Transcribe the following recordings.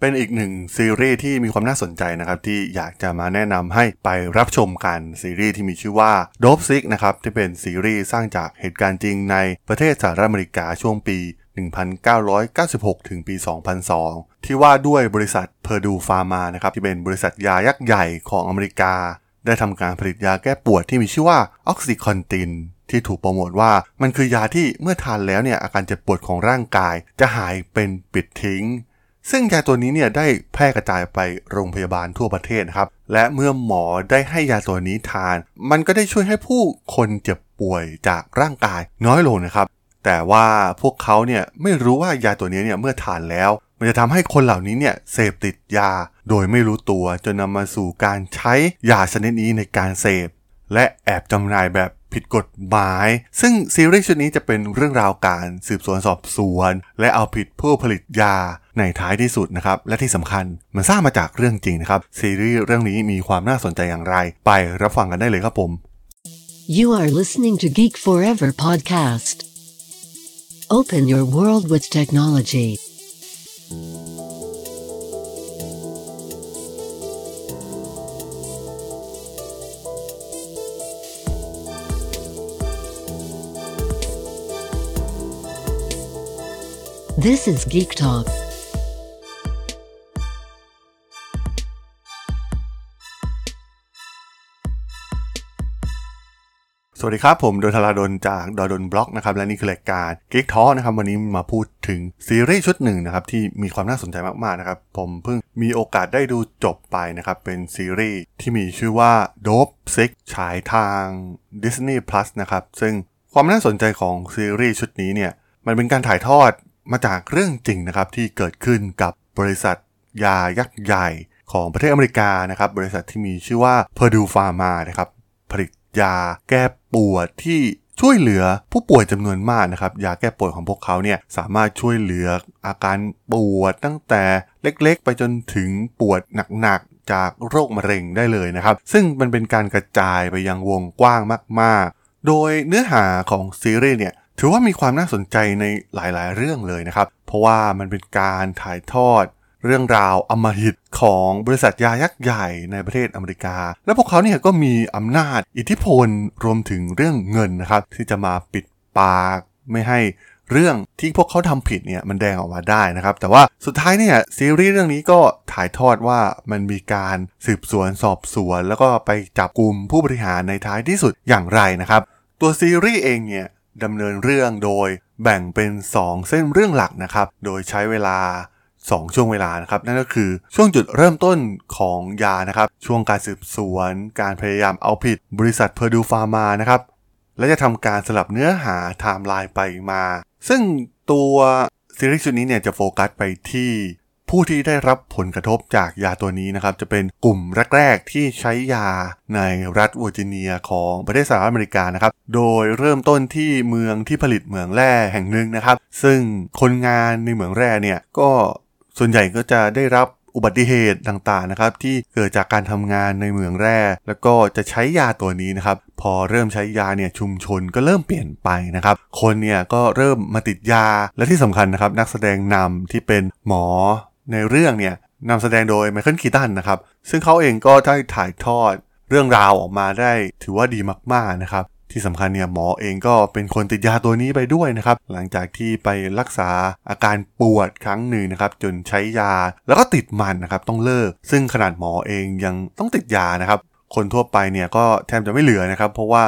เป็นอีกหนึ่งซีรีส์ที่มีความน่าสนใจนะครับที่อยากจะมาแนะนำให้ไปรับชมกันซีรีส์ที่มีชื่อว่า Dopesick นะครับที่เป็นซีรีส์สร้างจากเหตุการณ์จริงในประเทศสหรัฐอเมริกาช่วงปี 1996 ถึงปี 2002 ที่ว่าด้วยบริษัท Purdue Pharma นะครับที่เป็นบริษัทยายักษ์ใหญ่ของอเมริกา ได้ทำการผลิตยาแก้ปวดที่มีชื่อว่า OxyContin ที่ถูกโปรโมทว่ามันคือยาที่เมื่อทานแล้วเนี่ยอาการเจ็บปวดของร่างกายจะหายเป็นปิดทิ้ง ซึ่งยาตัวนี้เนี่ยได้แพร่กระจายไปโรงพยาบาลทั่วประเทศครับ และเมื่อหมอได้ให้ยาตัวนี้ทาน มันก็ได้ช่วยให้ผู้คนเจ็บป่วยจากร่างกายน้อยลงนะครับ แต่ว่าพวกเขาเนี่ยไม่รู้ว่ายาตัวนี้เนี่ยเมื่อทานแล้ว มันจะทำให้คนเหล่านี้เนี่ยเสพติดยา โดยไม่รู้ตัวจนนำมาสู่การใช้ยาชนิดนี้ในการเสพ และแอบจำหน่ายแบบ ผิดกฎหมาย ซึ่งซีรีส์ชุดนี้จะเป็นเรื่องราวการสืบสวนสอบสวน และเอาผิดผู้ผลิตยาในท้ายที่สุดนะครับ และที่สำคัญมันสร้างมาจากเรื่องจริงนะครับ ซีรีส์เรื่องนี้มีความน่าสนใจอย่างไร ไปรับฟังกันได้เลยครับผม You are listening to Geek Forever podcast. Open your world with technology. This is Geek Talk. สวัสดีครับ ผมโดนทราดนจากดดนบล็อกนะครับ และนี่คือรายการ Geek Talk นะครับ วันนี้มาพูดถึงซีรีส์ชุดหนึ่งนะครับ ที่มีความน่าสนใจมาก ๆ นะครับ ผมเพิ่งมีโอกาสได้ดูจบไปนะครับ เป็นซีรีส์ที่มีชื่อว่า Dope Sick ฉายทาง Disney Plus นะครับ ซึ่งความน่าสนใจของซีรีส์ชุดนี้เนี่ยมันเป็นการถ่ายทอด มาจากเรื่องจริงนะครับที่เกิดขึ้นกับบริษัทยายักษ์ใหญ่ของประเทศอเมริกานะครับบริษัทที่มีชื่อว่า Purdue Pharma นะครับผลิตยาแก้ปวดที่ช่วยเหลือผู้ป่วยจำนวนมากนะครับยาแก้ปวดของพวกเขาเนี่ยสามารถช่วยเหลืออาการปวดตั้งแต่เล็กๆ ไปจนถึงปวดหนักๆ จากโรคมะเร็งได้เลยนะครับ ซึ่งมันเป็นการกระจายไปยังวงกว้างมากๆ โดยเนื้อหาของซีรีส์เนี่ย ถือว่ามีความน่าสนใจในหลายๆ เรื่องเลยนะครับ เพราะว่ามันเป็นการถ่ายทอด เรื่องราวอมหิตของบริษัทยายักษ์ใหญ่ในประเทศอเมริกา และพวกเขาเนี่ยก็มีอำนาจอิทธิพลรวมถึงเรื่องเงินนะครับ ที่จะมาปิดปากไม่ให้เรื่องที่พวกเขาทำผิดเนี่ยมันแดงออกมาได้นะครับ แต่ว่าสุดท้ายเนี่ยซีรีส์เรื่องนี้ก็ถ่ายทอดว่ามันมีการสืบสวนสอบสวน แล้วก็ไปจับกลุ่มผู้บริหารในท้ายที่สุดอย่างไรนะครับ ตัวซีรีส์เองเนี่ย ดำเนินเรื่องโดยแบ่งเป็น 2 เส้นเรื่องหลักนะครับ โดยใช้เวลา 2 ช่วงเวลานะครับ นั่นก็คือช่วงจุดเริ่มต้นของยานะครับ ช่วงการสืบสวน การพยายามเอาผิดบริษัท Purdue Pharma นะครับ และจะทำการสลับเนื้อหาไทม์ไลน์ไปมา ซึ่งตัวซีรีส์ชุดนี้เนี่ยจะโฟกัสไปที่ ผู้ที่ได้รับผลกระทบจากยาตัวนี้นะครับ จะเป็นกลุ่มแรกๆที่ใช้ยาในรัฐเวอร์จิเนียของประเทศสหรัฐอเมริกานะครับ โดยเริ่มต้นที่เมืองที่ผลิตเหมืองแร่แห่งหนึ่งนะครับ ซึ่งคนงานในเหมืองแร่เนี่ยก็ส่วนใหญ่ก็จะได้รับอุบัติเหตุต่างๆนะครับที่เกิดจากการทำงานในเหมืองแร่ แล้วก็จะใช้ยาตัวนี้นะครับ พอเริ่มใช้ยาเนี่ยชุมชนก็เริ่มเปลี่ยนไปนะครับ คนเนี่ยก็เริ่มมาติดยาและที่สำคัญนะครับ นักแสดงนำที่เป็นหมอ ในเรื่องเนี่ยนำแสดงโดยไมเคิลคีตันนะครับ ซึ่งเขาเองก็ได้ถ่ายทอดเรื่องราวออกมาได้ถือว่าดีมากๆนะครับ ที่สำคัญเนี่ยหมอเองก็เป็นคนติดยาตัวนี้ไปด้วยนะครับ หลังจากที่ไปรักษาอาการปวดครั้งหนึ่งนะครับ จนใช้ยาแล้วก็ติดมันนะครับต้องเลิก ซึ่งขนาดหมอเองยังต้องติดยานะครับ คนทั่วไปเนี่ยก็แทบจะไม่เหลือนะครับ เพราะว่า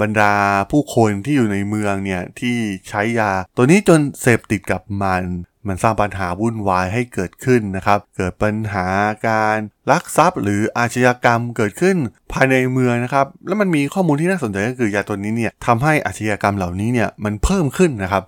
บรรดาผู้คนที่อยู่ในเมืองเนี่ยที่ใช้ยา ตัวนี้จนเสพติดกับมัน มันสร้างปัญหาวุ่นวายให้เกิดขึ้นนะครับ เกิดปัญหาการลักทรัพย์ หรืออาชญากรรมเกิดขึ้นภายในเมืองนะครับ แล้วมันมีข้อมูลที่น่าสนใจก็คือยาตัวนี้เนี่ยทำให้อาชญากรรมเหล่านี้เนี่ยมันเพิ่มขึ้นนะครับ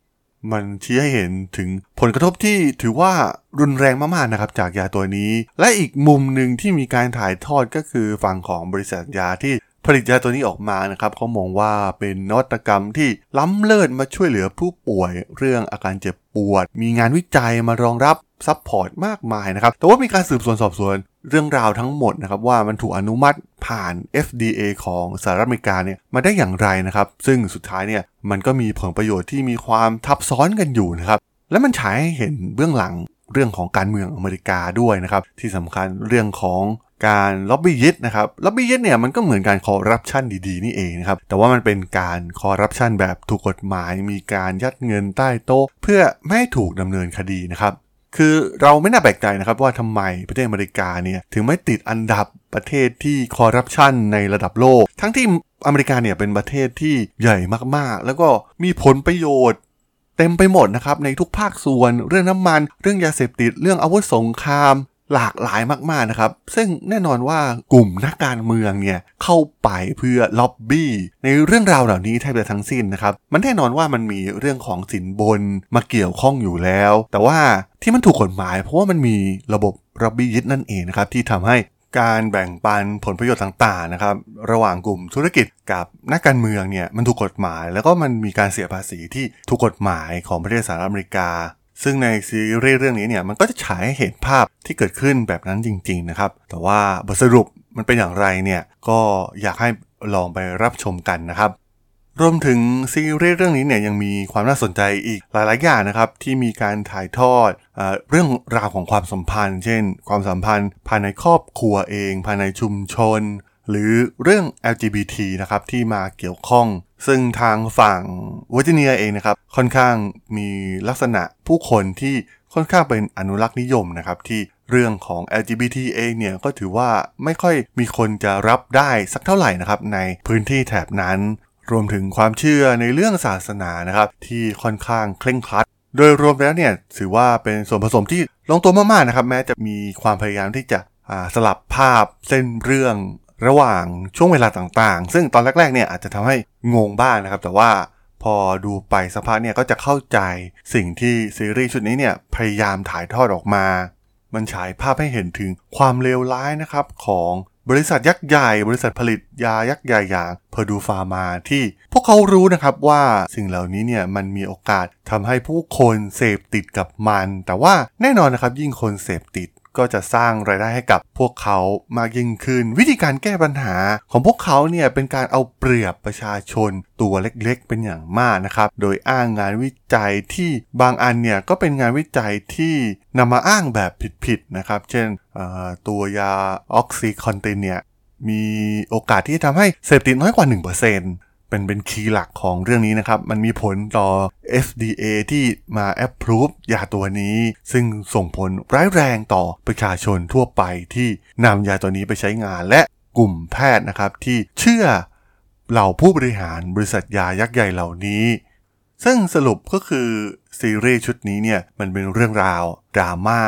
มันชี้ให้เห็นถึงผลกระทบที่ถือว่ารุนแรงมากๆนะครับจากยาตัวนี้ และอีกมุมหนึ่งที่มีการถ่ายทอดก็คือฝั่งของบริษัทยาที่ ผลิตยาตัวนี้ออกมานะครับเขามองว่าเป็นนวัตกรรมที่ล้ำเลิศมาช่วยเหลือผู้ป่วยเรื่องอาการเจ็บปวด มีงานวิจัยมารองรับ support มากมายนะครับ แต่ว่ามีการสืบสวนสอบสวนเรื่องราวทั้งหมดนะครับว่ามันถูกอนุมัติผ่าน FDA ของสหรัฐอเมริกาเนี่ยมาได้อย่างไรนะครับ ซึ่งสุดท้ายเนี่ยมันก็มีผลประโยชน์ที่มีความทับซ้อนกันอยู่นะครับ และมันฉายให้เห็นเบื้องหลังเรื่องของการเมืองอเมริกาด้วยนะครับ ที่สำคัญเรื่องของ การล็อบบี้ยิตนะครับล็อบบี้ยิตเนี่ยมันก็เหมือนการคอร์รัปชันดีๆนี่เองนะครับแต่ว่ามันเป็นการคอร์รัปชันแบบถูกกฎหมาย มีการยัดเงินใต้โต๊ะ เพื่อไม่ให้ถูกดำเนินคดีนะครับคือเราไม่น่าแปลกใจนะครับว่าทำไมประเทศอเมริกาเนี่ยถึงไม่ติดอันดับประเทศที่คอร์รัปชันในระดับโลก ทั้งที่อเมริกาเนี่ยเป็นประเทศที่ใหญ่มากๆ แล้วก็มีผลประโยชน์ เต็มไปหมดนะครับในทุกภาคส่วน เรื่องน้ำมัน เรื่องยาเสพติด เรื่องอาวุธสงคราม หลากหลายมากๆนะครับ ซึ่งแน่นอนว่ากลุ่มนักการเมืองเนี่ยเข้าไปเพื่อล็อบบี้ ในเรื่องราวเหล่านี้แทบจะทั้งสิ้นนะครับ มันแน่นอนว่ามันมีเรื่องของสินบนมาเกี่ยวข้องอยู่แล้ว แต่ว่าที่มันถูกกฎหมาย เพราะว่ามันมีระบบล็อบบี้ยึดนั่นเองนะครับที่ทำให้การแบ่งปันผลประโยชน์ต่างๆนะครับระหว่างกลุ่มธุรกิจกับนักการเมืองเนี่ยมันถูกกฎหมาย แล้วก็มันมีการเสียภาษีที่ถูกกฎหมายของประเทศสหรัฐอเมริกา ซึ่งในซีรีส์เรื่องนี้เนี่ยมันก็จะฉายให้เห็นภาพที่เกิดขึ้นแบบนั้นจริงๆนะครับ แต่ว่าบทสรุปมันเป็นอย่างไรเนี่ยก็อยากให้ลองไปรับชมกันนะครับ รวมถึงซีรีส์เรื่องนี้เนี่ยยังมีความน่าสนใจอีกหลายๆอย่างนะครับ ที่มีการถ่ายทอดเอเรื่องราวของความสัมพันธ์ เช่น ความสัมพันธ์ ภายในครอบครัวเอง ภายในชุมชน หรือเรื่อง LGBT นะครับที่มาเกี่ยวข้อง ซึ่งทางฝั่งเวอร์จิเนียเองนะครับค่อนข้างมีลักษณะผู้คนที่ค่อนข้างเป็นอนุรักษ์นิยมนะครับที่เรื่องของ LGBT เองเนี่ยก็ถือว่าไม่ค่อยมีคนจะรับได้สักเท่าไหร่นะครับในพื้นที่แถบนั้น รวมถึงความเชื่อในเรื่องศาสนานะครับที่ค่อนข้างเคร่งครัด โดยรวมแล้วเนี่ยถือว่าเป็นส่วนผสมที่ลงตัวมากๆนะครับแม้จะมีความพยายามที่จะสลับภาพเส้นเรื่อง ระหว่างช่วงเวลาต่างๆ ซึ่งตอนแรกๆเนี่ยอาจจะทำให้งงบ้างนะครับ แต่ว่าพอดูไปสักพักเนี่ยก็จะเข้าใจสิ่งที่ซีรีส์ชุดนี้เนี่ยพยายามถ่ายทอดออกมา มันฉายภาพให้เห็นถึงความเลวร้ายนะครับของบริษัทยักษ์ใหญ่ บริษัทผลิตยายักษ์ใหญ่อย่างเพอร์ดูฟาร์มาที่พวกเขารู้นะครับว่าสิ่งเหล่านี้เนี่ยมันมีโอกาสทำให้ผู้คนเสพติดกับมัน แต่ว่าแน่นอนนะครับยิ่งคนเสพติด ก็จะสร้างรายได้ให้กับพวกเขามากยิ่งขึ้น วิธีการแก้ปัญหาของพวกเขาเนี่ยเป็นการเอาเปรียบประชาชนตัวเล็กๆ เป็นอย่างมากนะครับ โดยอ้างงานวิจัยที่บางอันเนี่ยก็เป็นงานวิจัยที่นำมาอ้างแบบผิดๆนะครับ เช่นตัวยาออกซิคอนตินเนี่ยมีโอกาสที่จะทำให้เสพติดน้อยกว่า 1%เป็นเป็นคีย์หลักของเรื่องนี้นะครับ มันมีผลต่อ FDA ที่มา approve ยาตัวนี้ ซึ่งส่งผลร้ายแรงต่อประชาชนทั่วไปที่นำยาตัวนี้ไปใช้งาน และกลุ่มแพทย์นะครับที่เชื่อเหล่าผู้บริหารบริษัทยายักษ์ใหญ่เหล่านี้ ซึ่งสรุปก็คือซีรีส์ชุดนี้เนี่ยมันเป็นเรื่องราวดราม่า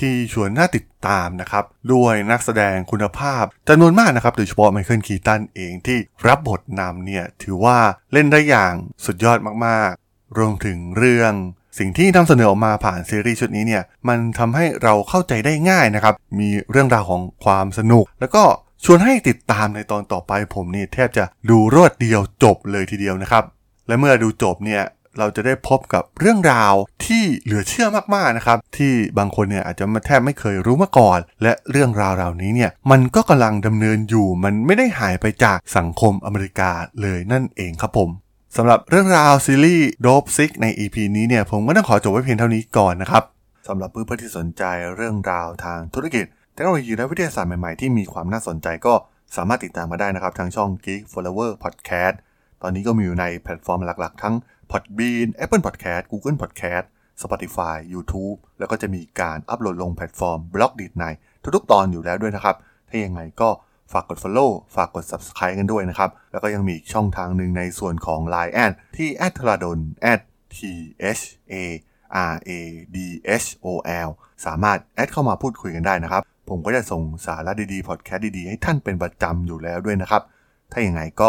ที่ชวนน่าติดตามนะครับ ด้วยนักแสดงคุณภาพจำนวนมากนะครับ โดยเฉพาะไมเคิลคีตันเองที่รับบทนำเนี่ย ถือว่าเล่นได้อย่างสุดยอดมากๆ รวมถึงเรื่องสิ่งที่นำเสนอออกมาผ่านซีรีส์ชุดนี้เนี่ย มันทำให้เราเข้าใจได้ง่ายนะครับ มีเรื่องราวของความสนุก แล้วก็ชวนให้ติดตามในตอนต่อไปผมนี่แทบจะดูรวดเดียวจบเลยทีเดียวนะครับ และเมื่อดูจบเนี่ย เราจะได้พบกับเรื่องราวที่เหลือเชื่อมากๆนะครับ ที่บางคนเนี่ยอาจจะมาแทบไม่เคยรู้มาก่อน และเรื่องราวเหล่านี้เนี่ยมันก็กำลังดำเนินอยู่ มันไม่ได้หายไปจากสังคมอเมริกาเลยนั่นเองครับผมสำหรับเรื่องราวซีรีส์โดบซิกใน EP นี้เนี่ยผมก็ต้องขอจบไว้เพียงเท่านี้ก่อนนะครับสำหรับเพื่อนๆที่สนใจเรื่องราวทางธุรกิจเทคโนโลยีและวิทยาศาสตร์ใหม่ๆที่มีความน่าสนใจก็สามารถติดตามมาได้นะครับ ทางช่อง Geek Flower Podcast ตอนนี้ก็มีอยู่ในแพลตฟอร์มหลักๆ ทั้ง Podbean Apple Podcast Google Podcast Spotify YouTube แล้วก็จะมีการอัปโหลดลงแพลตฟอร์ม Blockdit ในทุกๆตอนอยู่แล้วด้วยนะครับ ถ้ายังไงก็ฝากกด Follow ฝากกด Subscribe กันด้วยนะครับ แล้วก็ยังมีช่องทางหนึ่งในส่วนของ Line แอดที่ a t h r a d o n t h a r a d h o l สามารถแอดเข้ามาพูดคุยกันได้นะครับ ผมก็จะส่งสาระดีๆ พอดแคสต์ดีๆ ให้ท่านเป็นประจำอยู่แล้วด้วยนะครับ ถ้าอย่างไงก็